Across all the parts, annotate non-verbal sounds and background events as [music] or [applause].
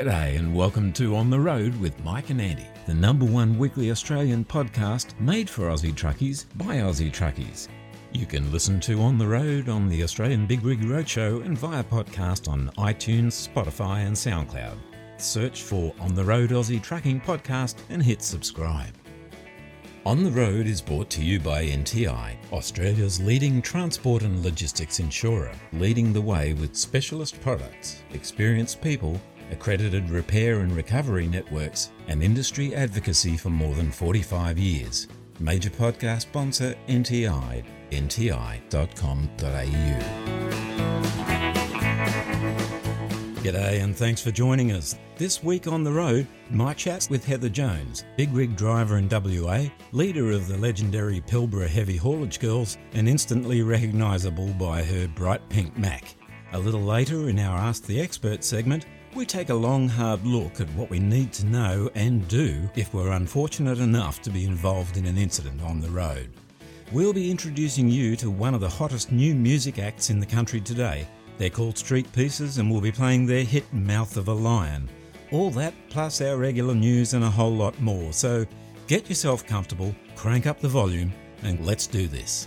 G'day and welcome to On the Road with Mike and Andy, the number one weekly Australian podcast made for Aussie truckies by Aussie truckies. You can listen to On the Road on the Australian Big Rig Roadshow and via podcast on iTunes, Spotify, and SoundCloud. Search for On the Road Aussie Trucking Podcast and hit subscribe. On the Road is brought to you by NTI, Australia's leading transport and logistics insurer, leading the way with specialist products, experienced people, accredited repair and recovery networks, and industry advocacy for more than 45 years. Major podcast sponsor NTI, nti.com.au. G'day and thanks for joining us. This week on the road, my chat with Heather Jones, big rig driver in WA, leader of the legendary Pilbara Heavy Haulage Girls, and instantly recognisable by her bright pink Mac. A little later in our Ask the Expert segment, we take a long, hard look at what we need to know and do if we're unfortunate enough to be involved in an incident on the road. We'll be introducing you to one of the hottest new music acts in the country today. They're called Street Pieces and we'll be playing their hit Mouth of a Lion. All that plus our regular news and a whole lot more. So get yourself comfortable, crank up the volume, and let's do this.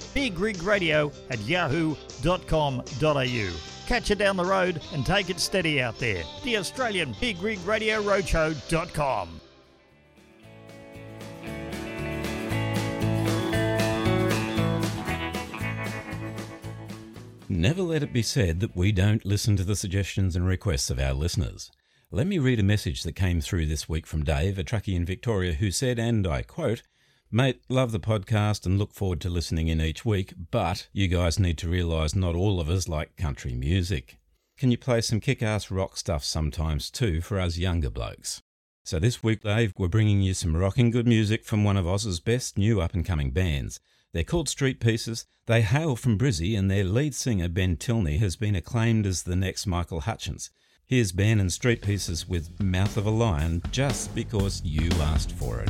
bigrigradio at yahoo.com.au. Catch you down the road and take it steady out there. The Australian Big Rig Radio Roadshow.com. Never let it be said that we don't listen to the suggestions and requests of our listeners. Let me read a message that came through this week from Dave, a truckie in Victoria, who said, and I quote, Mate, love the podcast and look forward to listening in each week, but you guys need to realise not all of us like country music. Can you play some kick ass rock stuff sometimes too for us younger blokes? So this week, Dave, we're bringing you some rocking good music from one of Oz's best new up and coming bands. They're called Street Pieces. They hail from Brizzy, and their lead singer, Ben Tilney, has been acclaimed as the next Michael Hutchence. Here's Ben and Street Pieces with Mouth of a Lion just because you asked for it.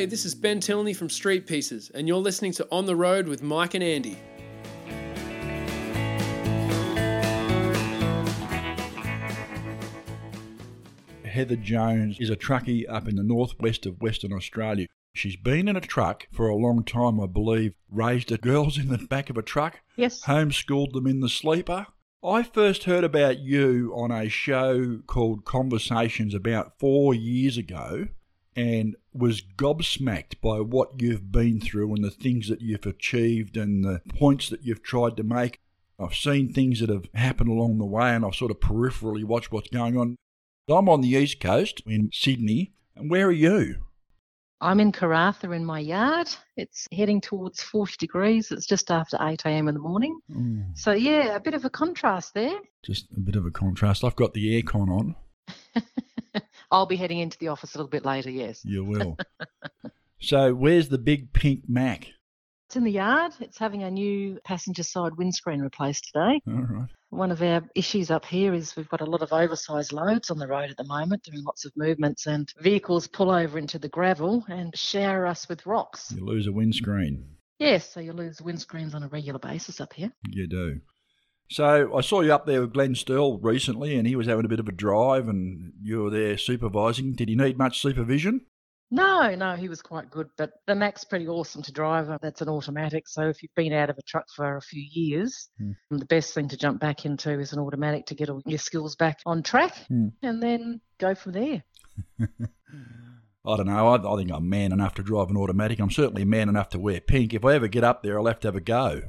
Hey, this is Ben Tilney from Street Pieces, and you're listening to On the Road with Mike and Andy. Heather Jones is a truckie up in the northwest of Western Australia. She's been in a truck for a long time, I believe, raised her girls in the back of a truck, Yes. homeschooled them in the sleeper. I first heard about you on a show called Conversations about four years ago and was gobsmacked by what you've been through and the things that you've achieved and the points that you've tried to make. I've seen things that have happened along the way and I've sort of peripherally watched what's going on. I'm on the East Coast in Sydney, and where are you? I'm in Karratha in my yard. It's heading towards 40 degrees. It's just after 8 a.m. in the morning. Mm. So, yeah, a bit of a contrast there. Just a bit of a contrast. I've got the aircon on. [laughs] I'll be heading into the office a little bit later, yes. You will. [laughs] so, where's the big pink Mac? It's in the yard. It's having a new passenger side windscreen replaced today. All right. One of our issues up here is we've got a lot of oversized loads on the road at the moment, doing lots of movements, and vehicles pull over into the gravel and shower us with rocks. You lose a windscreen. Yes, so you lose windscreens on a regular basis up here. You do. So, I saw you up there with Glenn Sterle recently, and he was having a bit of a drive, and you were there supervising. Did he need much supervision? No, no, he was quite good, but the Mac's pretty awesome to drive. That's an automatic, so if you've been out of a truck for a few years, Hmm. the best thing to jump back into is an automatic to get all your skills back on track Hmm. and then go from there. [laughs] I don't know. I, I think I'm man enough to drive an automatic. I'm certainly man enough to wear pink. If I ever get up there, I'll have to have a go.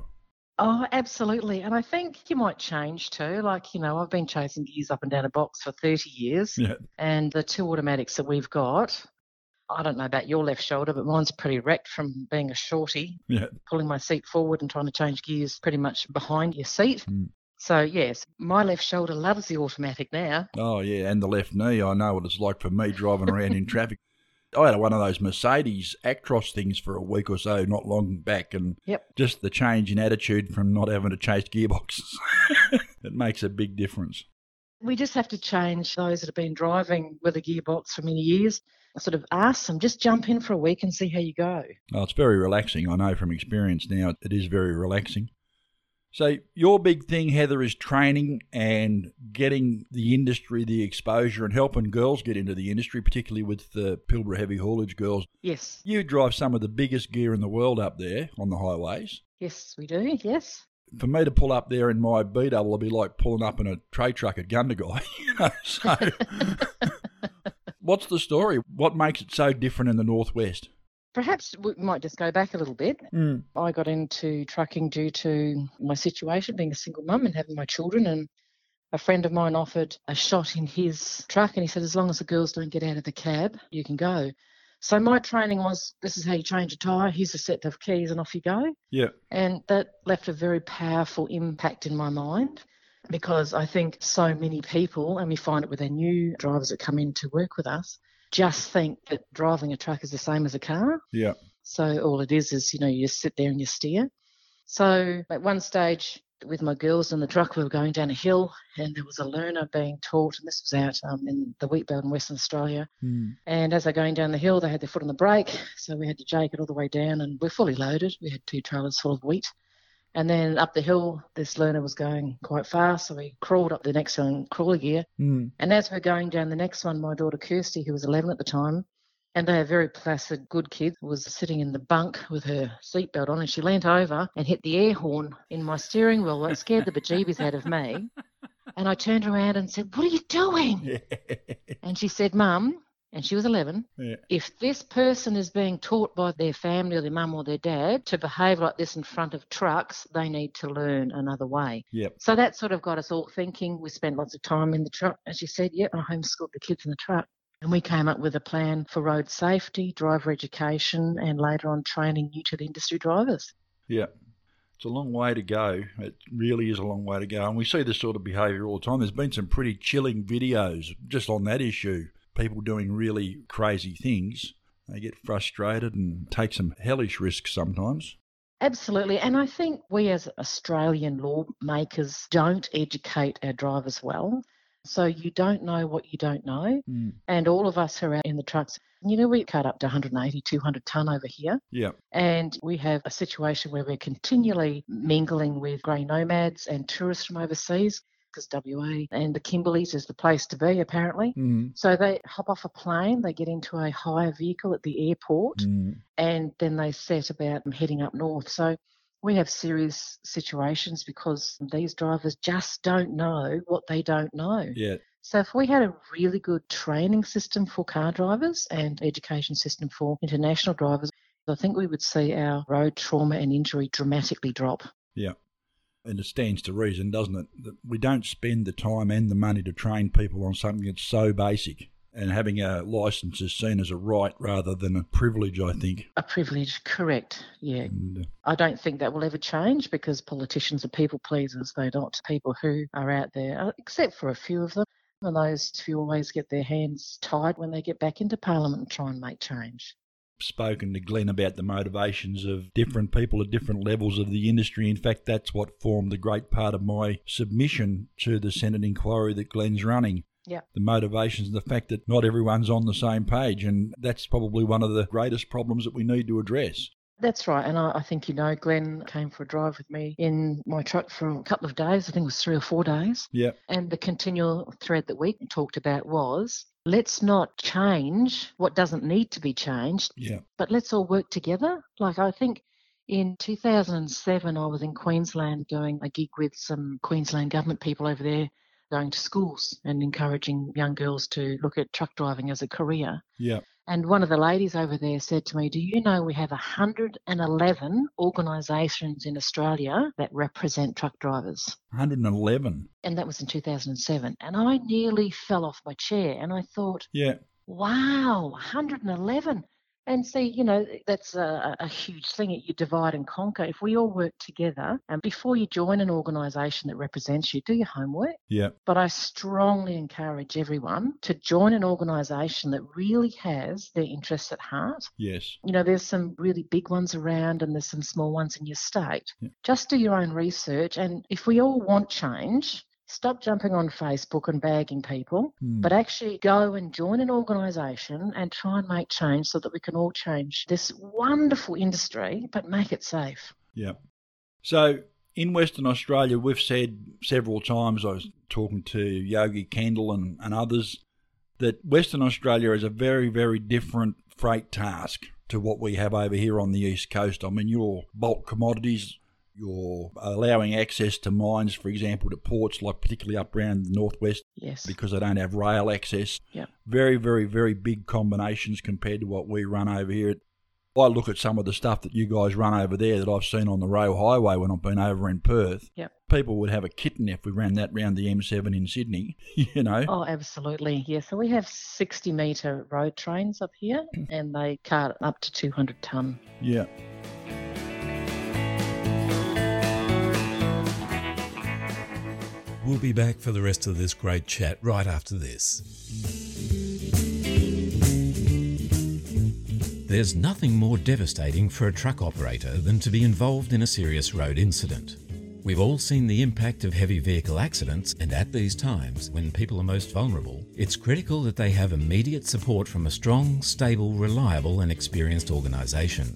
Oh, absolutely. And I think you might change too. Like, you know, I've been chasing gears up and down a box for 30 years, Yeah. and the two automatics that we've got, I don't know about your left shoulder, but mine's pretty wrecked from being a shorty, Yeah. pulling my seat forward and trying to change gears pretty much behind your seat. Mm. So, yes, my left shoulder loves the automatic now. Oh, yeah, and the left knee. I know what it's like for me driving around in traffic. I had one of those Mercedes Actros things for a week or so not long back, and Yep. just the change in attitude from not having to chase gearboxes. [laughs] it makes a big difference. We just have to change those that have been driving with a gearbox for many years. I sort of ask them, just jump in for a week and see how you go. Oh, it's very relaxing. I know from experience now it is very relaxing. So, your big thing, Heather, is training and getting the industry the exposure and helping girls get into the industry, particularly with the Pilbara heavy haulage girls. Yes, You drive some of the biggest gear in the world up there on the highways. yes, we do. Yes. For me to pull up there in my B double, it'd be like pulling up in a tray truck at Gundagai. [laughs] you know, so, [laughs] [laughs] what's the story? What makes it so different in the northwest? Perhaps we might just go back a little bit. Mm. I got into trucking due to my situation, being a single mum and having my children. And a friend of mine offered a shot in his truck, and he said, as long as the girls don't get out of the cab, you can go. So my training was this is how you change a tyre, here's a set of keys, and off you go. Yeah. And that left a very powerful impact in my mind because I think so many people, and we find it with our new drivers that come in to work with us, just think that driving a truck is the same as a car. Yeah. So all it is is, you know, you just sit there and you steer. So at one stage with my girls in the truck, we were going down a hill and there was a learner being taught, and this was out um, in the wheat belt in Western Australia. Mm. And as they're going down the hill, they had their foot on the brake, so we had to jake it all the way down, and we're fully loaded. We had two trailers full of wheat. And then up the hill, this learner was going quite fast, so we crawled up the next hill in crawler gear. Mm. And as we're going down the next one, my daughter Kirsty, who was 11 at the time, and they are very placid, good kids, was sitting in the bunk with her seatbelt on, and she leant over and hit the air horn in my steering wheel. It scared the bejeebies out of me. And I turned around and said, What are you doing? [laughs] Yeah. And she said, Mum, and she was 11, Yeah. if this person is being taught by their family or their mum or their dad to behave like this in front of trucks, they need to learn another way. Yep. So that sort of got us all thinking. We spent lots of time in the truck. As you said, yep, I homeschooled the kids in the truck. And we came up with a plan for road safety, driver education, and later on training new to the industry drivers. Yeah. It's a long way to go. It really is a long way to go. And we see this sort of behaviour all the time. There's been some pretty chilling videos just on that issue. People doing really crazy things. They get frustrated and take some hellish risks sometimes. Absolutely. And I think we as Australian lawmakers don't educate our drivers well. So you don't know what you don't know. Mm. And all of us who are out in the trucks, you know, we cut up to 180, 200 tonne over here. Yeah. And we have a situation where we're continually mingling with grey nomads and tourists from overseas because WA and the Kimberleys is the place to be, apparently. Mm. So they hop off a plane, they get into a hire vehicle at the airport, Mm. and then they set about heading up north. So we have serious situations because these drivers just don't know what they don't know. Yeah. So if we had a really good training system for car drivers and education system for international drivers, I think we would see our road trauma and injury dramatically drop. Yeah. And it stands to reason, doesn't it? That we don't spend the time and the money to train people on something that's so basic. And having a license is seen as a right rather than a privilege, I think. A privilege, correct. Yeah. And, uh, I don't think that will ever change because politicians are people pleasers. They're not people who are out there, uh, except for a few of them. And those few always get their hands tied when they get back into Parliament and try and make change. Spoken to Glenn about the motivations of different people at different levels of the industry. In fact, that's what formed a great part of my submission to the Senate inquiry that Glenn's running. Yeah. The motivations and the fact that not everyone's on the same page. And that's probably one of the greatest problems that we need to address. That's right. And I, I think, you know, Glenn came for a drive with me in my truck for a couple of days. I think it was three or four days. Yeah. And the continual thread that we talked about was let's not change what doesn't need to be changed, Yeah. but let's all work together. Like I think in 2007, I was in Queensland doing a gig with some Queensland government people over there, going to schools and encouraging young girls to look at truck driving as a career. Yeah. And one of the ladies over there said to me, Do you know we have 111 organisations in Australia that represent truck drivers? 111. And that was in 2007. And I nearly fell off my chair and I thought, Yeah. wow, 111. And see, you know, that's a, a huge thing. You divide and conquer. If we all work together, and before you join an organisation that represents you, do your homework. Yeah. But I strongly encourage everyone to join an organisation that really has their interests at heart. Yes. You know, there's some really big ones around and there's some small ones in your state. Yeah. Just do your own research. And if we all want change, stop jumping on Facebook and bagging people, Hmm. but actually go and join an organisation and try and make change so that we can all change this wonderful industry, but make it safe. Yeah. So in Western Australia, we've said several times, I was talking to Yogi Kendall and, and others, that Western Australia is a very, very different freight task to what we have over here on the East Coast. I mean, your bulk commodities, you're allowing access to mines, for example, to ports, like particularly up around the northwest, Yes. because they don't have rail access. Yeah, Very, very, very big combinations compared to what we run over here. I look at some of the stuff that you guys run over there that I've seen on the rail Highway when I've been over in Perth. Yep. People would have a kitten if we ran that round the M7 in Sydney, [laughs] you know. Oh, absolutely. Yeah. So we have 60 metre road trains up here and they cart up to 200 tonne. Yeah. We'll be back for the rest of this great chat right after this. There's nothing more devastating for a truck operator than to be involved in a serious road incident. We've all seen the impact of heavy vehicle accidents, and at these times, when people are most vulnerable, it's critical that they have immediate support from a strong, stable, reliable, and experienced organisation.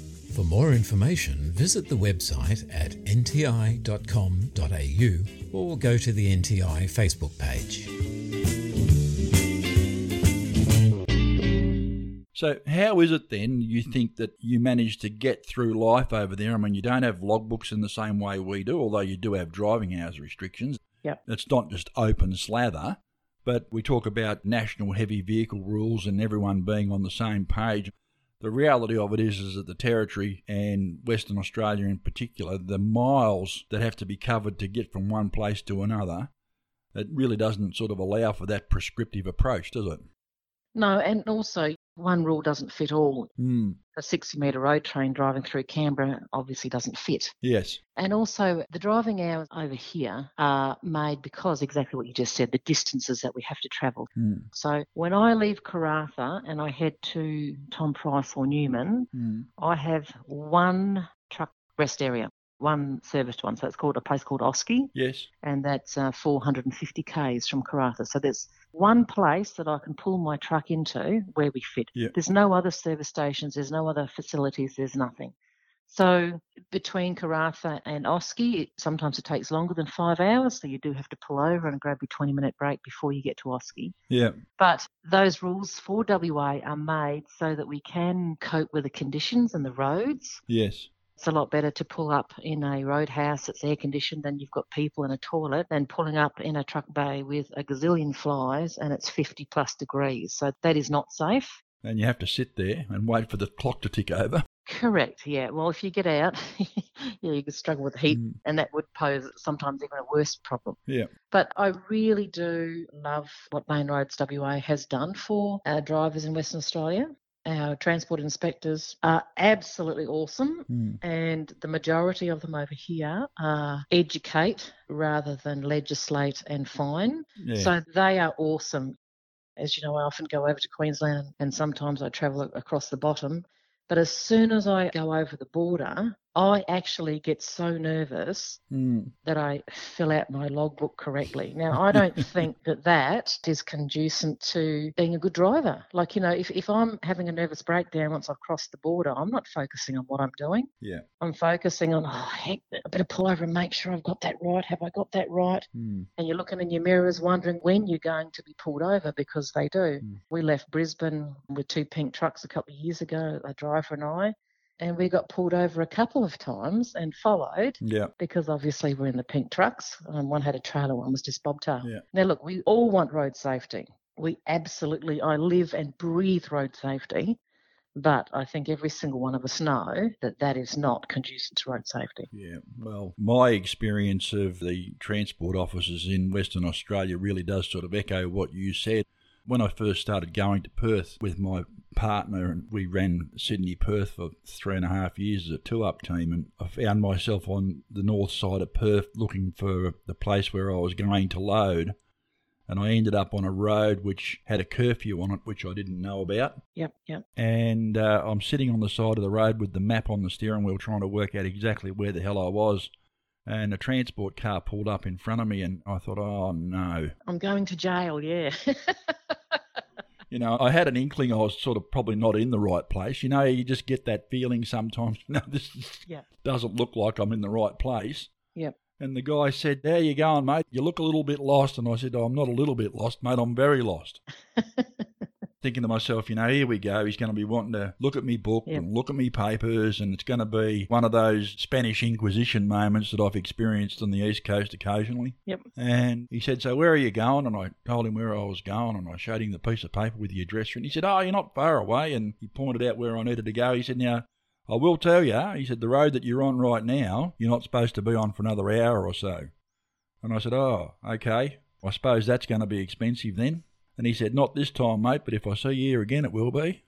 For more information, visit the website at nti.com.au or go to the NTI Facebook page. So, how is it then you think that you manage to get through life over there? I mean, you don't have logbooks in the same way we do, although you do have driving hours restrictions. Yep. It's not just open slather, but we talk about national heavy vehicle rules and everyone being on the same page. The reality of it is, is that the territory and Western Australia in particular, the miles that have to be covered to get from one place to another, it really doesn't sort of allow for that prescriptive approach, does it? No, and also one rule doesn't fit all. Mm. A 60 metre road train driving through Canberra obviously doesn't fit. Yes. And also, the driving hours over here are made because exactly what you just said the distances that we have to travel. Mm. So, when I leave Karratha and I head to Tom Price or Newman, Mm. I have one truck rest area, one serviced one. So, it's called a place called Auski, Yes. and that's uh, 450 k's from Karratha. So, there's one place that I can pull my truck into where we fit. Yeah. There's no other service stations, there's no other facilities, there's nothing. So between Karratha and Auski, it, sometimes it takes longer than five hours, so you do have to pull over and grab your 20 minute break before you get to Auski. Yeah. But those rules for WA are made so that we can cope with the conditions and the roads. Yes. It's a lot better to pull up in a roadhouse that's air conditioned and you've got people in a toilet than pulling up in a truck bay with a gazillion flies and it's 50 plus degrees. So that is not safe. And you have to sit there and wait for the clock to tick over. Correct. Yeah. Well, if you get out, yeah, [laughs] you could struggle with heat, Mm. and that would pose sometimes even a worse problem. Yeah. But I really do love what Main Roads WA has done for our drivers in Western Australia. Our transport inspectors are absolutely awesome, Mm. and the majority of them over here are educate rather than legislate and fine. Yeah. So they are awesome. As you know, I often go over to Queensland and sometimes I travel across the bottom. But as soon as I go over the border, I actually get so nervous Mm. that I fill out my logbook correctly. Now, I don't [laughs] think that that is conducive to being a good driver. Like, you know, if, if I'm having a nervous breakdown once I've crossed the border, I'm not focusing on what I'm doing. Yeah. I'm focusing on, oh, heck, I better pull over and make sure I've got that right. Have I got that right? Mm. and you're looking in your mirrors wondering when you're going to be pulled over because they do. Mm. We left Brisbane with two pink trucks a couple of years ago, a driver and I, and we got pulled over a couple of times and followed Yeah. because obviously we're in the pink trucks. And one had a trailer, one was just bobtail. Yeah. Now, look, we all want road safety. We absolutely, I live and breathe road safety. But I think every single one of us know that that is not conducive to road safety. Yeah, well, my experience of the transport officers in Western Australia really does sort of echo what you said. When I first started going to Perth with my partner, and we ran Sydney Perth for three and a half years as a two up team, and I found myself on the north side of Perth looking for the place where I was going to load. And I ended up on a road which had a curfew on it, which I didn't know about Yep, yep. and uh, I'm sitting on the side of the road with the map on the steering wheel trying to work out exactly where the hell I was. And a transport car pulled up in front of me, and I thought, oh no. I'm going to jail, yeah. [laughs] You know, I had an inkling I was sort of probably not in the right place. You know, you just get that feeling sometimes, [laughs] you know, this is- Yeah. doesn't look like I'm in the right place. Yep. And the guy said, There you going, mate? You look a little bit lost. And I said, Oh, I'm not a little bit lost, mate. I'm very lost. [laughs] Thinking to myself, you know, here we go. He's going to be wanting to look at me book Yep. and look at me papers. And it's going to be one of those Spanish Inquisition moments that I've experienced on the East Coast occasionally. Yep. And he said, So where are you going? And I told him where I was going. And I showed him the piece of paper with the address. And he said, Oh, you're not far away. And he pointed out where I needed to go. He said, Now, I will tell you, he said, the road that you're on right now, you're not supposed to be on for another hour or so. And I said, Oh, okay. I suppose that's going to be expensive then. And he said, Not this time, mate, but if I see you here again, it will be.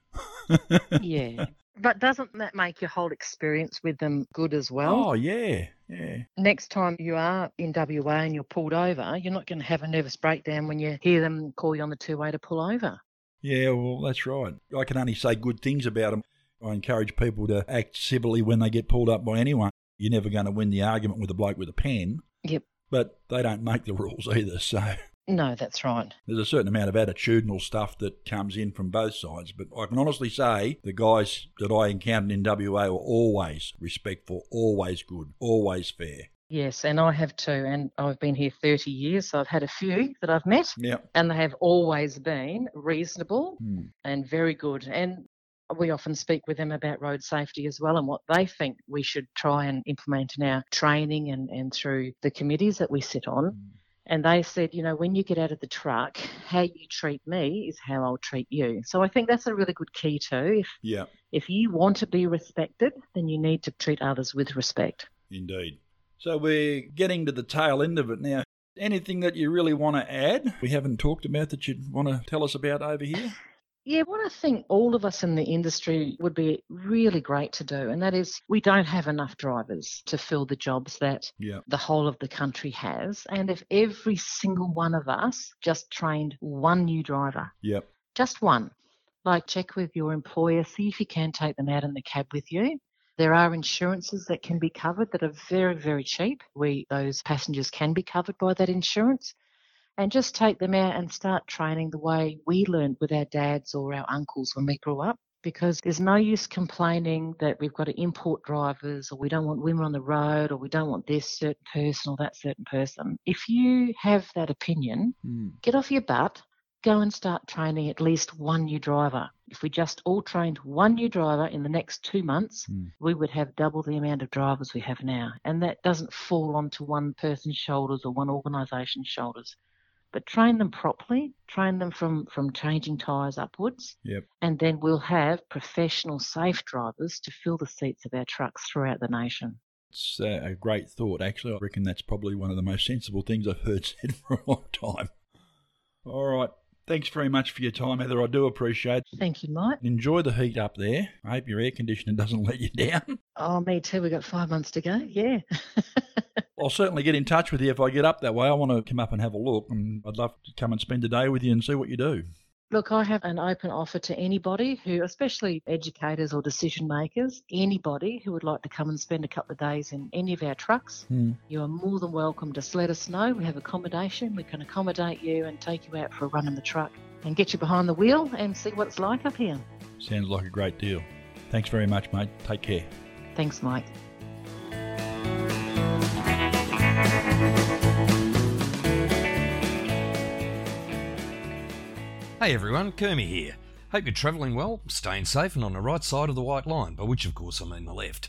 [laughs] yeah. But doesn't that make your whole experience with them good as well? oh, yeah, yeah. Next time you are in WA and you're pulled over, you're not going to have a nervous breakdown when you hear them call you on the two way to pull over. Yeah, well, that's right. I can only say good things about them. I encourage people to act civilly when they get pulled up by anyone. You're never going to win the argument with a bloke with a pen, Yep. but they don't make the [laughs] rules either. So No, that's right. there's a certain amount of attitudinal stuff that comes in from both sides. But I can honestly say the guys that I encountered in WA were always respectful, always good, always fair. Yes, and I have too. And I've been here 30 years, so I've had a few that I've met, Yeah. and they have always been reasonable Hmm. and very good. And we often speak with them about road safety as well and what they think we should try and implement in our training and, and through the committees that we sit on. And they said, you know, when you get out of the truck, how you treat me is how I'll treat you. So I think that's a really good key too. If Yeah, if you want to be respected, then you need to treat others with respect. indeed. So we're getting to the tail end of it now. Anything that you really want to add? We haven't talked about that you'd want to tell us about over here? Yeah, what I think all of us in the industry would be really great to do, and that is we don't have enough drivers to fill the jobs that Yeah. the whole of the country has. And if every single one of us just trained one new driver, Yep. just one, like check with your employer, see if you can take them out in the cab with you. There are insurances that can be covered that are very, very cheap. We those passengers can be covered by that insurance. And just take them out and start training the way we learned with our dads or our uncles when we grew up. Because there's no use complaining that we've got to import drivers or we don't want women on the road or we don't want this certain person or that certain person. If you have that opinion, Mm. get off your butt, go and start training at least one new driver. If we just all trained one new driver in the next two months, Mm. we would have double the amount of drivers we have now. And that doesn't fall onto one person's shoulders or one organisation's shoulders. But train them properly, train them from, from changing tyres upwards, Yep. and then we'll have professional, safe drivers to fill the seats of our trucks throughout the nation. It's uh, a great thought, actually. I reckon that's probably one of the most sensible things I've heard [laughs] said for a long time. All right. Thanks very much for your time, Heather. I do appreciate it. Thank you, Mike. Enjoy the heat up there. I hope your air conditioner [laughs] doesn't let you down. Oh, me too. We've got five months to go. Yeah. [laughs] I'll certainly get in touch with you if I get up that way. I want to come up and have a look, and I'd love to come and spend a day with you and see what you do. Look, I have an open offer to anybody who, especially educators or decision makers, anybody who would like to come and spend a couple of days in any of our trucks. Hmm. You are more than welcome. Just let us know. We have accommodation. We can accommodate you and take you out for a run in the truck and get you behind the wheel and see what it's like up here. Sounds like a great deal. Thanks very much, mate. Take care. Thanks, Mike. Hey everyone, Kermy here. Hope you're travelling well, staying safe, and on the right side of the white line, by which of course I mean the left.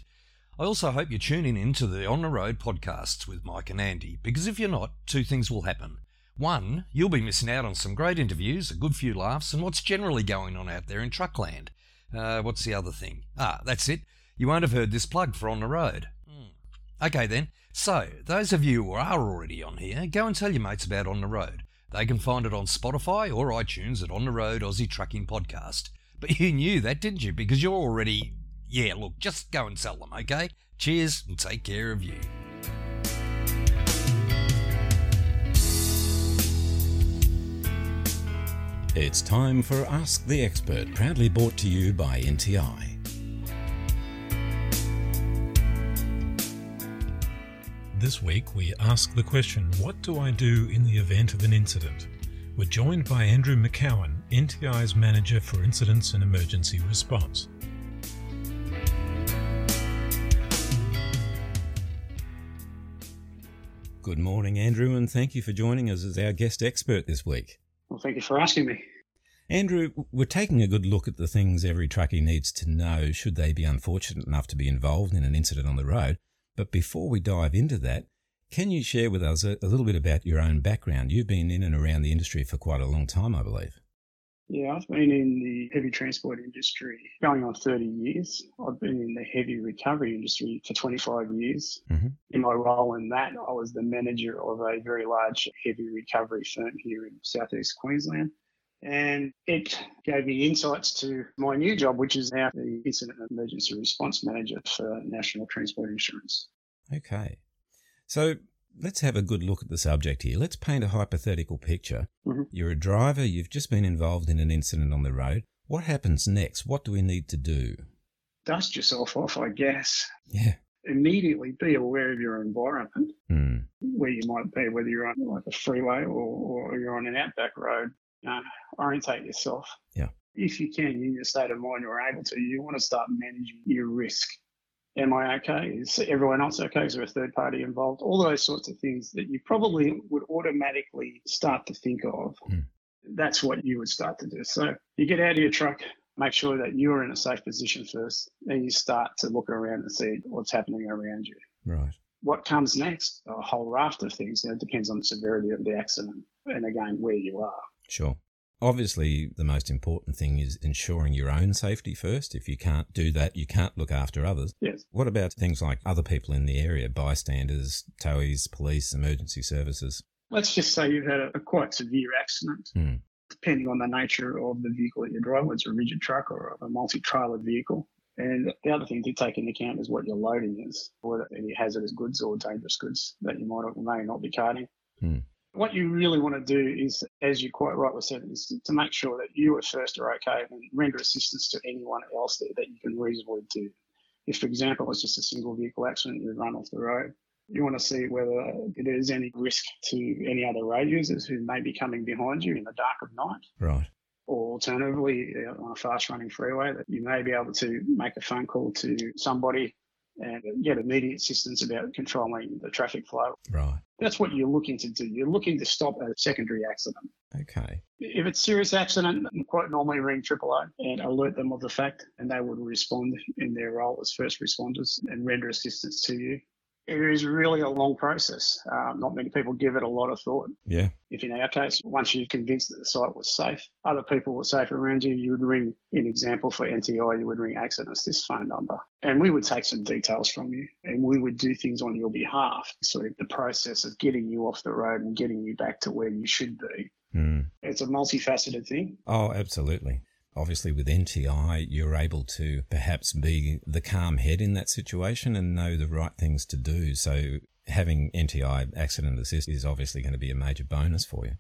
I also hope you're tuning in to the On the Road podcasts with Mike and Andy, because if you're not, two things will happen. One, you'll be missing out on some great interviews, a good few laughs, and what's generally going on out there in truckland. Uh, what's the other thing? Ah, that's it. You won't have heard this plug for On the Road. Hmm. Okay then. So, those of you who are already on here, go and tell your mates about On the Road. They can find it on Spotify or iTunes at On the Road Aussie Trucking Podcast. But you knew that, didn't you? Because you're already. Yeah, look, just go and sell them, okay? Cheers and take care of you. It's time for Ask the Expert, proudly brought to you by NTI. This week, we ask the question What do I do in the event of an incident? We're joined by Andrew McCowan, NTI's Manager for Incidents and Emergency Response. Good morning, Andrew, and thank you for joining us as our guest expert this week. Well, thank you for asking me. Andrew, we're taking a good look at the things every truckie needs to know should they be unfortunate enough to be involved in an incident on the road. But before we dive into that, can you share with us a, a little bit about your own background? You've been in and around the industry for quite a long time, I believe. Yeah, I've been in the heavy transport industry going on 30 years. I've been in the heavy recovery industry for 25 years. Mhm. In my role in that, I was the manager of a very large heavy recovery firm here in southeast Queensland. And it gave me insights to my new job, which is now the Incident and Emergency Response Manager for National Transport Insurance. Okay. So let's have a good look at the subject here. Let's paint a hypothetical picture. Mhm. You're a driver, you've just been involved in an incident on the road. What happens next? What do we need to do? Dust yourself off, I guess. Yeah. Immediately be aware of your environment. Hmm. where you might be, whether you're on like a freeway or, or you're on an outback road, uh, orientate yourself. Yeah. If you can, in your state of mind, you're able to, you want to start managing your risk. Am I okay? Is everyone else okay? Is there a third party involved? All those sorts of things that you probably would automatically start to think of. Hmm. That's what you would start to do. So you get out of your truck, make sure that you're in a safe position first, and you start to look around and see what's happening around you Right. what comes next, a whole raft of things. You it depends on the severity of the accident and again where you are. Sure. Obviously, the most important thing is ensuring your own safety first. If you can't do that, you can't look after others. Yes. What about things like other people in the area, bystanders, towies, police, emergency services? Let's just say you've had a, a quite severe accident. Hmm. depending on the nature of the vehicle that you're driving, whether it's a rigid truck or a multi-trailer vehicle. And the other thing to take into account is what your loading is, whether any hazardous goods or dangerous goods that you might or may not be carting. Hmm. What you really want to do is, as you quite rightly said, is to make sure that you at first are okay and render assistance to anyone else that, that you can reasonably do. If, for example, it's just a single vehicle accident, you run off the road, you want to see whether there's any risk to any other road users who may be coming behind you in the dark of night. Right. Or alternatively, uh, on a fast running freeway, that you may be able to make a phone call to somebody and get immediate assistance about controlling the traffic flow. Right. That's what you're looking to do. You're looking to stop a secondary accident. Okay. If it's serious accident, quite normally ring AAA and alert them of the fact, and they would respond in their role as first responders and render assistance to you. It is really a long process. Uh, not many people give it a lot of thought. Yeah. If in our case, once you're convinced that the site was safe, other people were safe around you, you would ring, in example for NTI, you would ring Accident Assist phone number. And we would take some details from you and we would do things on your behalf. So the process of getting you off the road and getting you back to where you should be. Hmm. It's a multifaceted thing. Oh, absolutely. Obviously, with NTI, you're able to perhaps be the calm head in that situation and know the right things to do. So, having NTI accident assist is obviously going to be a major bonus for you.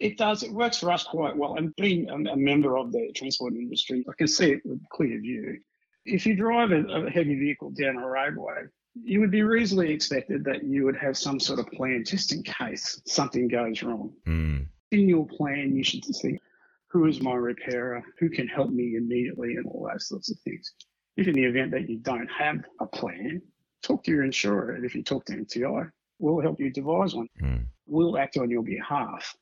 It does. It works for us quite well. And being a, member of the transport industry, I can see it with clear view. If you drive a, heavy vehicle down a roadway, you would be reasonably expected that you would have some sort of plan just in case something goes wrong. Hmm. In your plan, you should think, who is my repairer? Who can help me immediately? And all those sorts of things. If in the event that you don't have a plan, talk to your insurer. And if you talk to NTI, we'll help you devise one. Hmm. We'll act on your behalf.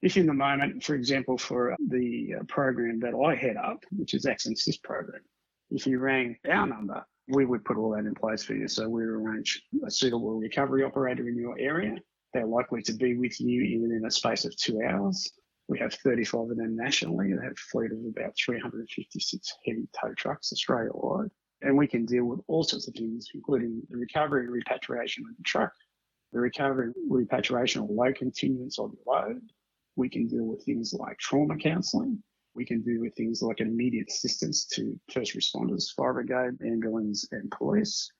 If in the moment, for example, for the uh, program that I head up, which is Accident Assist program, if you rang our number, we would put all that in place for you. So we arrange a suitable recovery operator in your area. They're likely to be with you within a space of two hours. We have 35 of them nationally. They have a fleet of about 356 heavy tow trucks Australia wide. And we can deal with all sorts of things, including the recovery and repatriation of the truck, the recovery repatriation or low continuance of the load. We can deal with things like trauma counselling. We can deal with things like immediate assistance to first responders, fire brigade, ambulance, and police.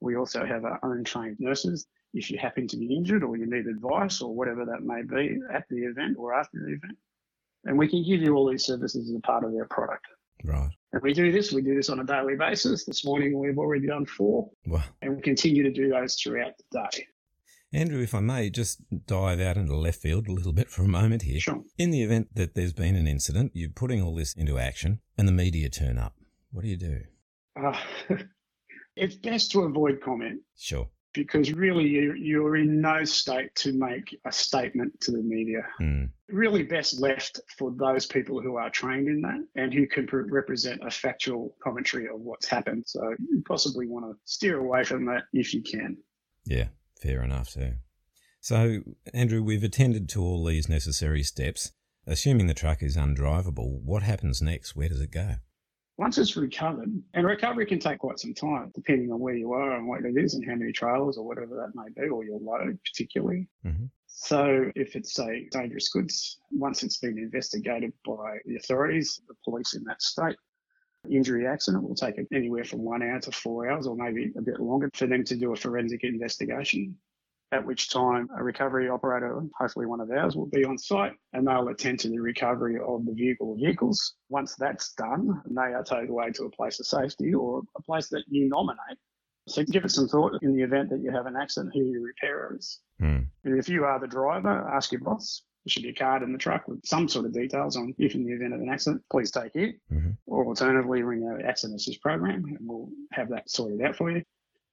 We also have our own trained nurses. If you happen to be injured or you need advice or whatever that may be at the event or after the event, and we can give you all these services as a part of our product. Right. And we do this, we do this on a daily basis. This morning we've already done four, Well, and we continue to do those throughout the day. Andrew, if I may just dive out into left field a little bit for a moment here. Sure. In the event that there's been an incident, you're putting all this into action and the media turn up. What do you do? Uh, [laughs] it's best to avoid comment Sure. Because really you, you're in no state to make a statement to the media. Hmm. Really best left for those people who are trained in that and who can pre- represent a factual commentary of what's happened. So you possibly want to steer away from that if you can. Yeah, fair enough too. So, Andrew, we've attended to all these necessary steps. Assuming the truck is undrivable, what happens next? Where does it go? Once it's recovered, and recovery can take quite some time depending on where you are and what it is and how many trailers or whatever that may be, or your load particularly. Mhm. So if it's say dangerous goods, once it's been investigated by the authorities, the police in that state, injury accident will take anywhere from one hour to four hours or maybe a bit longer for them to do a forensic investigation. At which time a recovery operator, hopefully one of ours, will be on site and they'll attend to the recovery of the vehicle or vehicles. Once that's done, they are towed away to a place of safety or a place that you nominate. So give it some thought in the event that you have an accident who your repairer is. Hmm. And if you are the driver, ask your boss. There should be a card in the truck with some sort of details on if in the event of an accident, please take it. Mhm. Or alternatively, ring our accident assist program and we'll have that sorted out for you.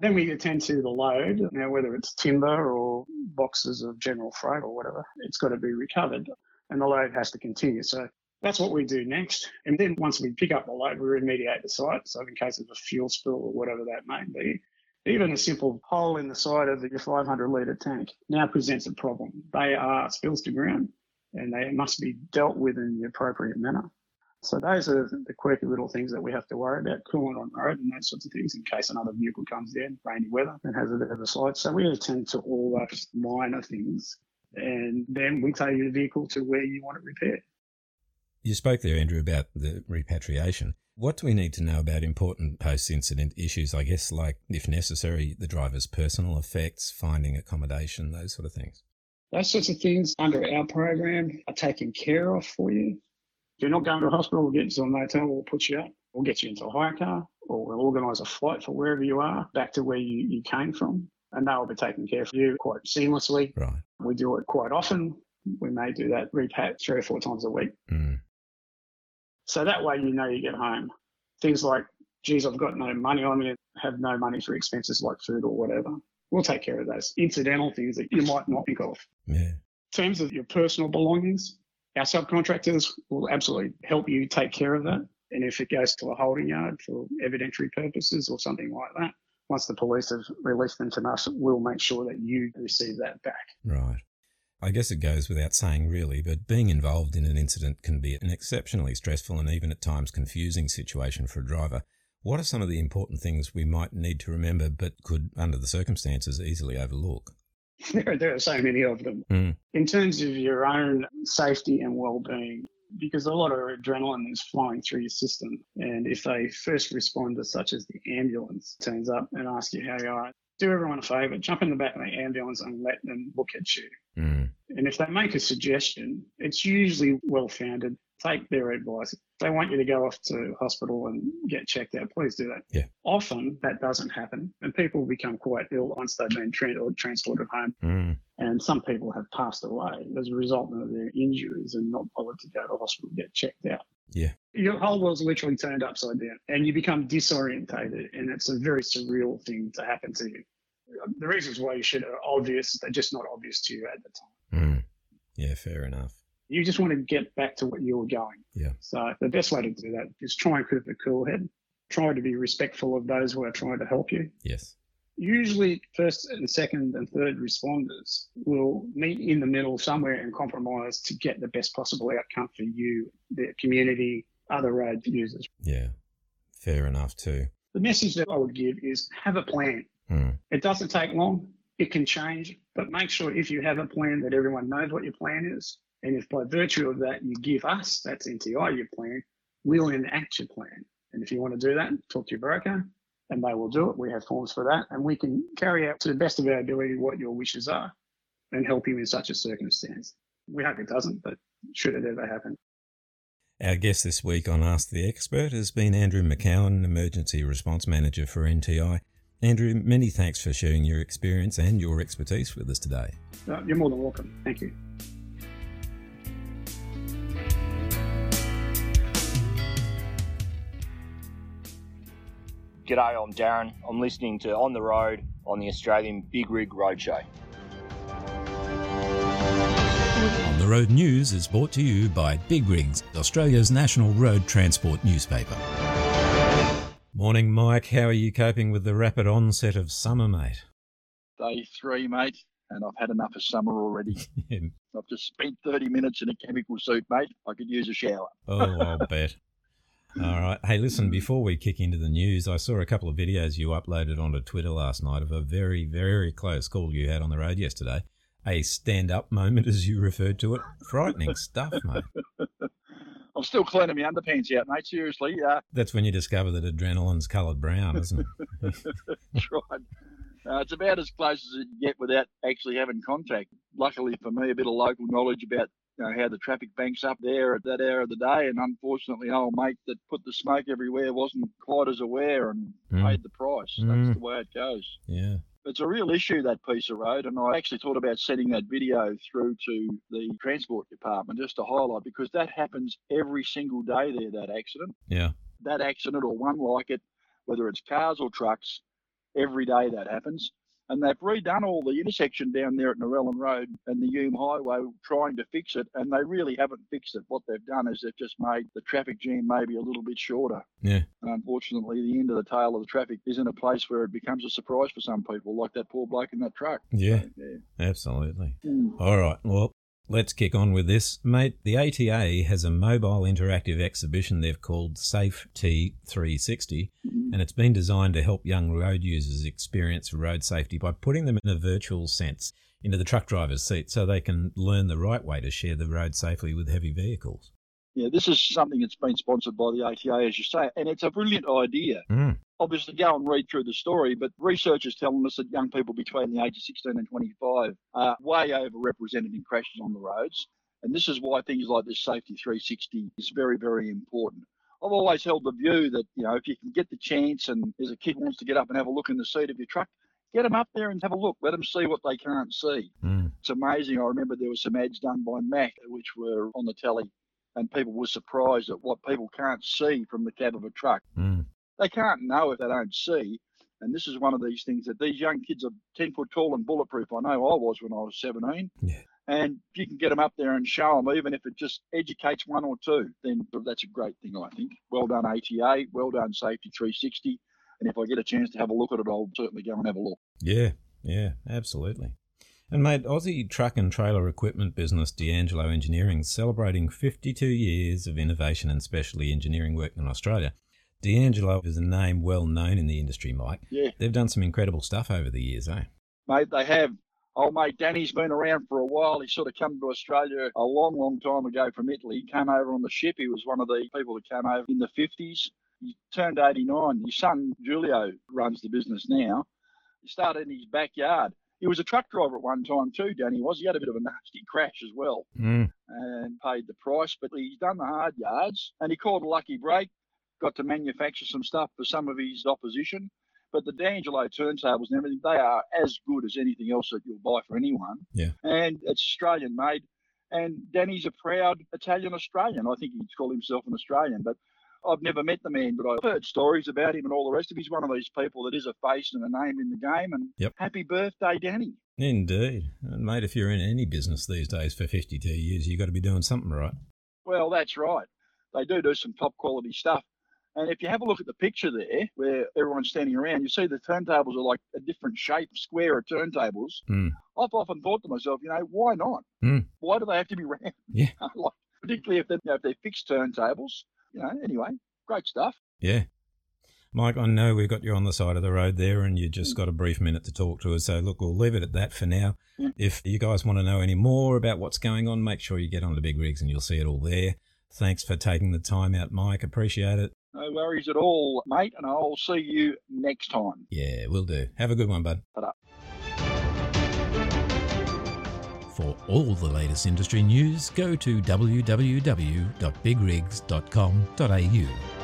Then we attend to the load. Now, whether it's timber or boxes of general freight or whatever, it's got to be recovered and the load has to continue. So that's what we do next. And then once we pick up the load, we remediate the site. So in case of a fuel spill or whatever that may be, even a simple hole in the side of your 500 litre tank now presents a problem. They are spills to ground and they must be dealt with in the appropriate manner. So those are the quirky little things that we have to worry about, cooling on road and those sorts of things in case another vehicle comes in, rainy weather, and has a bit of a slide. So we attend to all those minor things and then we take your vehicle to where you want it repaired. You spoke there, Andrew, about the repatriation. What do we need to know about important post incident issues? I guess, like, if necessary, the driver's personal effects, finding accommodation, those sort of things. Those sorts of things under our program are taken care of for you. If you're not going to a hospital, we'll get you to a motel, we'll put you up, we'll get you into a hire car, or we'll organise a flight for wherever you are back to where you, you came from. And they'll be taking care of you quite seamlessly. Right. We do it quite often. We may do that repat three or four times a week. Mm. So that way you know you get home. Things like, geez, I've got no money on me, have no money for expenses like food or whatever. We'll take care of those incidental things that you might not think of. Yeah. In terms of your personal belongings, our subcontractors will absolutely help you take care of that. And if it goes to a holding yard for evidentiary purposes or something like that, once the police have released them to us, we'll make sure that you receive that back. Right. I guess it goes without saying, really, but being involved in an incident can be an exceptionally stressful and even at times confusing situation for a driver. What are some of the important things we might need to remember but could, under the circumstances, easily overlook? [laughs] There, there are so many of them. Mm. In terms of your own safety and well-being, because a lot of adrenaline is flowing through your system. And if a first responder, such as the ambulance, turns up and asks you how you are, do everyone a favour, jump in the back of the ambulance and let them look at you. Mm. And if they make a suggestion, it's usually well founded. Take their advice. If they want you to go off to hospital and get checked out, please do that. Yeah. Often that doesn't happen, and people become quite ill once they've been or transported home. Mm. And some people have passed away as a result of their injuries and not bothered to go to hospital and get checked out. Yeah. Your whole world's literally turned upside down, and you become disorientated, and it's a very surreal thing to happen to you. The reasons why you should are obvious; they're just not obvious to you at the time Mm. Yeah, fair enough. You just want to get back to what you were going. Yeah. So the best way to do that is try and keep a cool head. Try to be respectful of those who are trying to help you. Yes. Usually, first and second and third responders will meet in the middle somewhere and compromise to get the best possible outcome for you, the community, other road users. Yeah. Fair enough, too. The message that I would give is have a plan. Mm. It doesn't take long. It can change, but make sure if you have a plan that everyone knows what your plan is. And if by virtue of that you give us, that's NTI, your plan, we'll enact your plan. And if you want to do that, talk to your broker and they will do it. We have forms for that. And we can carry out to the best of our ability what your wishes are and help you in such a circumstance. We hope it doesn't, but should it ever happen. Our guest this week on Ask the Expert has been Andrew McCowan, Emergency Response Manager for NTI. Andrew, many thanks for sharing your experience and your expertise with us today. Uh, you're more than welcome. Thank you. G'day, I'm Darren. I'm listening to On the Road on the Australian Big Rig Roadshow. On the Road News is brought to you by Big Rigs, Australia's national road transport newspaper. Morning, Mike. How are you coping with the rapid onset of summer, mate? Day three, mate, and I've had enough of summer already. [laughs] I've just spent 30 minutes in a chemical suit, mate. I could use a shower. [laughs] Oh, I'll bet. All right. Hey, listen, before we kick into the news, I saw a couple of videos you uploaded onto Twitter last night of a very, very close call you had on the road yesterday. A stand up moment, as you referred to it. Frightening stuff, mate. [laughs] I'm still cleaning my underpants out, mate. Seriously. Uh, That's when you discover that adrenaline's coloured brown, isn't it? [laughs] that's right. Uh, it's about as close as you can get without actually having contact. Luckily for me, a bit of local knowledge about you know, how the traffic banks up there at that hour of the day, and unfortunately, old mate that put the smoke everywhere wasn't quite as aware and Mm. paid the price. Mm. That's the way it goes. yeah. It's a real issue, that piece of road, and I actually thought about sending that video through to the transport department just to highlight because that happens every single day there, that accident. Yeah. That accident or one like it, whether it's cars or trucks, every day that happens. And they've redone all the intersection down there at Narellan Road and the Hume Highway trying to fix it, and they really haven't fixed it. What they've done is they've just made the traffic jam maybe a little bit shorter. Yeah. And unfortunately, the end of the tail of the traffic is in a place where it becomes a surprise for some people, like that poor bloke in that truck. Yeah. Yeah. Absolutely. Mm. All right. Well, let's kick on with this. Mate, the ATA has a mobile interactive exhibition they've called Safe T 360, and it's been designed to help young road users experience road safety by putting them in a virtual sense into the truck driver's seat so they can learn the right way to share the road safely with heavy vehicles. Yeah, this is something that's been sponsored by the ATA, as you say, and it's a brilliant idea. Mm. Obviously, go and read through the story, but research is telling us that young people between the age of 16 and 25 are way overrepresented in crashes on the roads. And this is why things like this Safe T 360 is very, very important. I've always held the view that, you know, if you can get the chance and there's a kid wants to get up and have a look in the seat of your truck, get them up there and have a look. Let them see what they can't see. Mm. It's amazing. I remember there were some ads done by Mack which were on the telly and people were surprised at what people can't see from the cab of a truck. Mm. They can't know if they don't see. And this is one of these things that these young kids are 10 foot tall and bulletproof. I know I was when I was 17. Yeah. And if you can get them up there and show them, even if it just educates one or two, then that's a great thing, I think. Well done, ATA. Well done, Safe T 360. And if I get a chance to have a look at it, I'll certainly go and have a look. Yeah, yeah, absolutely. And mate, Aussie truck and trailer equipment business D'Angelo Engineering celebrating 52 years of innovation and specialty engineering work in Australia. D'Angelo is a name well known in the industry, Mike. Yeah. They've done some incredible stuff over the years, eh? Mate, they have. Old mate Danny's been around for a while. He sort of come to Australia a long, long time ago from Italy. He came over on the ship. He was one of the people that came over in the 50s. He turned 89. His son, Julio, runs the business now. He started in his backyard. He was a truck driver at one time too, Danny was. He had a bit of a nasty crash as well Mm. and paid the price, but he's done the hard yards and he called a lucky break, got to manufacture some stuff for some of his opposition. But the D'Angelo turntables and everything, they are as good as anything else that you'll buy for anyone. Yeah. And it's Australian made. And Danny's a proud Italian Australian. I think he'd call himself an Australian, but I've never met the man, but I've heard stories about him and all the rest of him. He's one of these people that is a face and a name in the game. And Yep. happy birthday, Danny. Indeed. And mate, if you're in any business these days for 52 years, you've got to be doing something right. Well, that's right. They do do some top quality stuff. And if you have a look at the picture there, where everyone's standing around, you see the turntables are like a different shape, square of turntables. Mm. I've often thought to myself, you know, why not? Mm. Why do they have to be [laughs] round? Yeah. [laughs] like, particularly if they're, you know, if they're fixed turntables. You know, anyway, great stuff. Yeah. Mike, I know we've got you on the side of the road there and you just got a brief minute to talk to us. So, look, we'll leave it at that for now. Yeah. If you guys want to know any more about what's going on, make sure you get on the Big Rigs and you'll see it all there. Thanks for taking the time out, Mike. Appreciate it. No worries at all, mate. And I'll see you next time. Yeah, we'll do. Have a good one, bud. Ta-da. For all the latest industry news, go to www.bigrigs.com.au.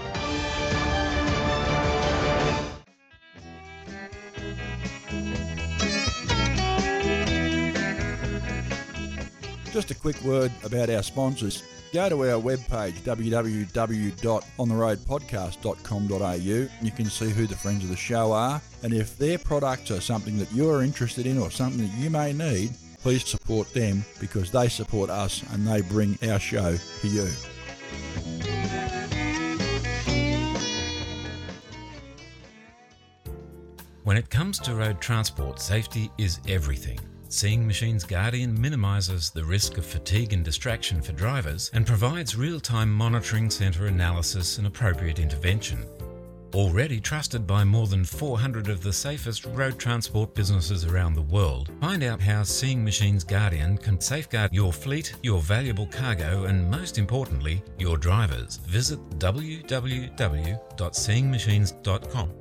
Just a quick word about our sponsors. Go to our webpage, www.ontheroadpodcast.com.au. You can see who the friends of the show are, and if their products are something that you're interested in or something that you may need, please support them because they support us and they bring our show to you. When it comes to road transport, safety is everything. Seeing Machines Guardian minimises the risk of fatigue and distraction for drivers and provides real time monitoring centre analysis and appropriate intervention. Already trusted by more than 400 of the safest road transport businesses around the world, find out how Seeing Machines Guardian can safeguard your fleet, your valuable cargo, and most importantly, your drivers. Visit www.seeingmachines.com.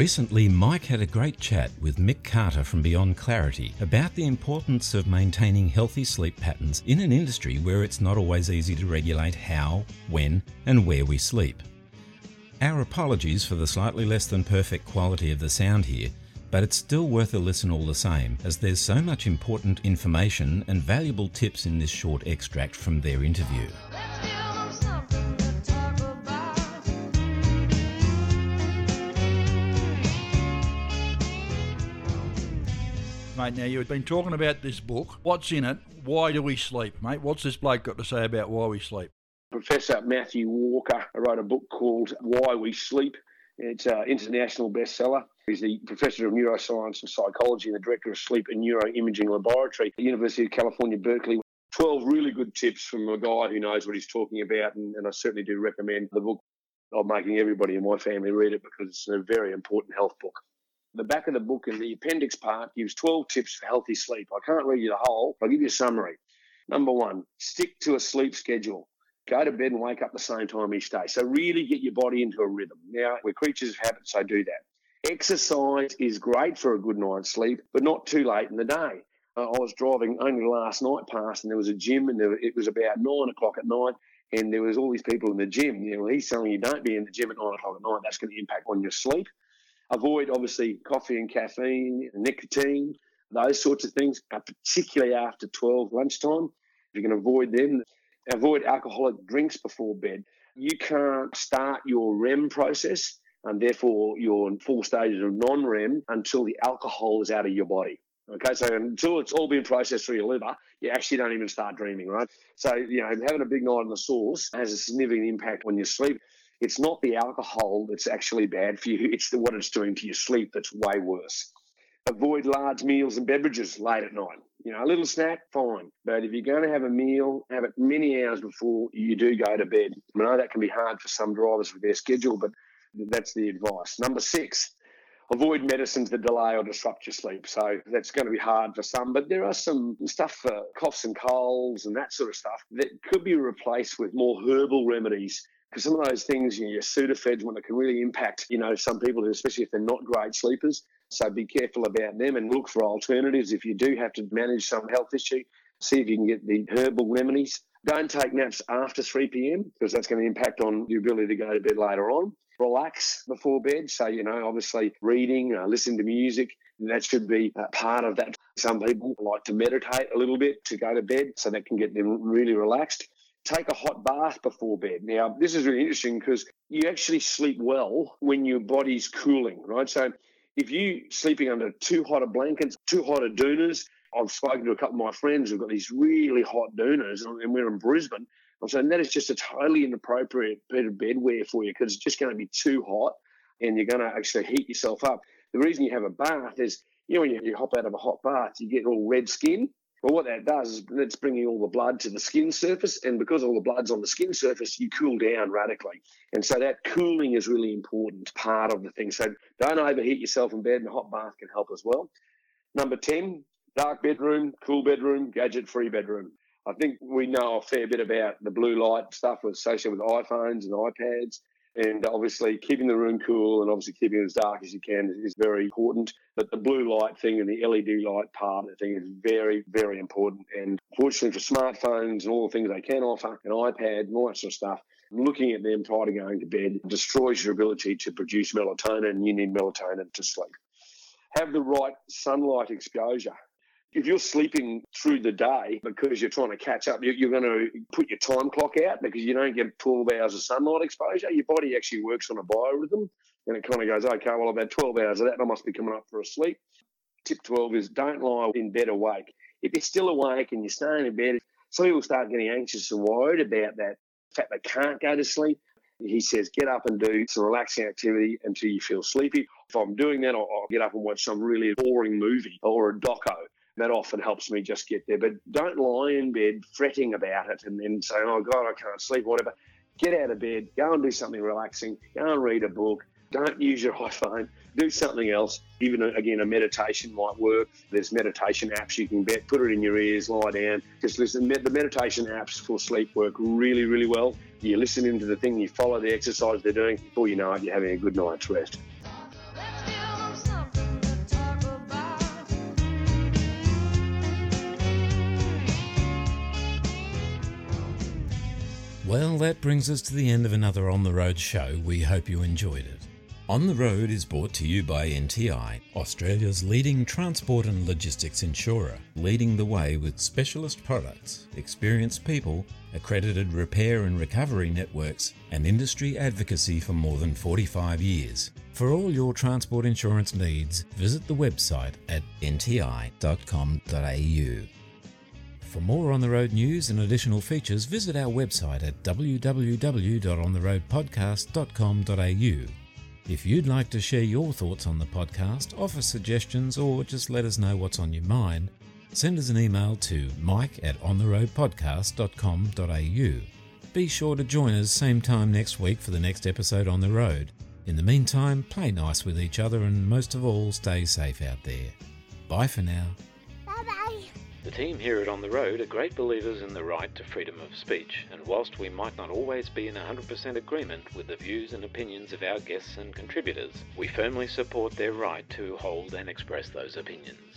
Recently, Mike had a great chat with Mick Carter from Beyond Clarity about the importance of maintaining healthy sleep patterns in an industry where it's not always easy to regulate how, when, and where we sleep. Our apologies for the slightly less than perfect quality of the sound here, but it's still worth a listen all the same, as there's so much important information and valuable tips in this short extract from their interview. Mate, now you've been talking about this book. What's in it? Why do we sleep, mate? What's this bloke got to say about why we sleep? Professor Matthew Walker wrote a book called Why We Sleep. It's an international bestseller. He's the professor of neuroscience and psychology and the director of sleep and neuroimaging laboratory at the University of California, Berkeley. 12 really good tips from a guy who knows what he's talking about, and, and I certainly do recommend the book. I'm making everybody in my family read it because it's a very important health book. The back of the book in the appendix part gives 12 tips for healthy sleep. I can't read you the whole, I'll give you a summary. Number one, stick to a sleep schedule. Go to bed and wake up the same time each day. So really get your body into a rhythm. Now, we're creatures of habit, so do that. Exercise is great for a good night's sleep, but not too late in the day. Uh, I was driving only last night past, and there was a gym, and there, it was about nine o'clock at night, and there was all these people in the gym. You know, he's telling you don't be in the gym at nine o'clock at night. That's going to impact on your sleep. Avoid obviously coffee and caffeine, nicotine, those sorts of things, uh, particularly after twelve lunchtime. If you can avoid them, avoid alcoholic drinks before bed. You can't start your REM process and therefore your full stages of non-REM until the alcohol is out of your body. Okay, so until it's all been processed through your liver, you actually don't even start dreaming, right? So, you know, having a big night on the sauce has a significant impact on your sleep. It's not the alcohol that's actually bad for you, it's the, what it's doing to your sleep that's way worse. Avoid large meals and beverages late at night. You know, a little snack, fine. But if you're going to have a meal, have it many hours before you do go to bed. I know that can be hard for some drivers with their schedule, but that's the advice. Number six, avoid medicines that delay or disrupt your sleep. So that's going to be hard for some, but there are some stuff for coughs and colds and that sort of stuff that could be replaced with more herbal remedies. Because some of those things, you know, your Sudafeds, when it can really impact, you know, some people, especially if they're not great sleepers. So be careful about them and look for alternatives. If you do have to manage some health issue, see if you can get the herbal remedies. Don't take naps after 3 p.m. because that's going to impact on your ability to go to bed later on relax before bed. So, you know, obviously reading, uh, listening to music, that should be part of that. Some people like to meditate a little bit to go to bed, so that can get them really relaxed. Take a hot bath before bed. Now, this is really interesting because you actually sleep well when your body's cooling, right? So, if you sleeping under too hot of blankets, too hot of doonas, I've spoken to a couple of my friends who've got these really hot doonas, and we're in Brisbane. I'm saying that is just a totally inappropriate bit of bedwear for you because it's just going to be too hot and you're going to actually heat yourself up. The reason you have a bath is, you know, when you, you hop out of a hot bath, you get all red skin. Well, what that does is it's bringing all the blood to the skin surface, and because all the blood's on the skin surface, you cool down radically. And so that cooling is really important part of the thing. So don't overheat yourself in bed, and a hot bath can help as well. Number 10, dark bedroom, cool bedroom, gadget free bedroom. I think we know a fair bit about the blue light stuff associated with iPhones and iPads. And obviously, keeping the room cool and obviously keeping it as dark as you can is very important. But the blue light thing and the LED light part of the thing is very, very important. And fortunately for smartphones and all the things they can offer, an iPad and all that sort of stuff, looking at them prior to going to bed destroys your ability to produce melatonin, and you need melatonin to sleep. Have the right sunlight exposure if you're sleeping through the day because you're trying to catch up, you're going to put your time clock out because you don't get 12 hours of sunlight exposure. Your body actually works on a biorhythm and it kind of goes, okay, well, I've had 12 hours of that I must be coming up for a sleep. Tip 12 is don't lie in bed awake. If you're still awake and you're staying in bed, some people start getting anxious and worried about that fact they can't go to sleep. He says, get up and do some relaxing activity until you feel sleepy. If I'm doing that, I'll, I'll get up and watch some really boring movie or a doco that often helps me just get there. But don't lie in bed fretting about it and then saying, oh, God, I can't sleep, whatever. Get out of bed, go and do something relaxing, go and read a book. Don't use your [laughs] iPhone. Do something else. Even uh, again, a meditation might work. There's meditation apps you can bet. Put it in your ears, lie down. Just listen. The meditation apps for sleep work really, really well. You listen into the thing, you follow the exercise they're doing. Before you know it, you're having a good night's rest. Well, that brings us to the end of another On the Road show. We hope you enjoyed it. On the Road is brought to you by NTI, Australia's leading transport and logistics insurer, leading the way with specialist products, experienced people, accredited repair and recovery networks, and industry advocacy for more than 45 years. For all your transport insurance needs, visit the website at nti.com.au. For more on the road news and additional features, visit our website at www.ontheroadpodcast.com.au. If you'd like to share your thoughts on the podcast, offer suggestions, or just let us know what's on your mind, send us an email to mike at ontheroadpodcast.com.au. Be sure to join us same time next week for the next episode on the road. In the meantime, play nice with each other and most of all, stay safe out there. Bye for now. The team here at On the Road are great believers in the right to freedom of speech, and whilst we might not always be in 100% agreement with the views and opinions of our guests and contributors, we firmly support their right to hold and express those opinions.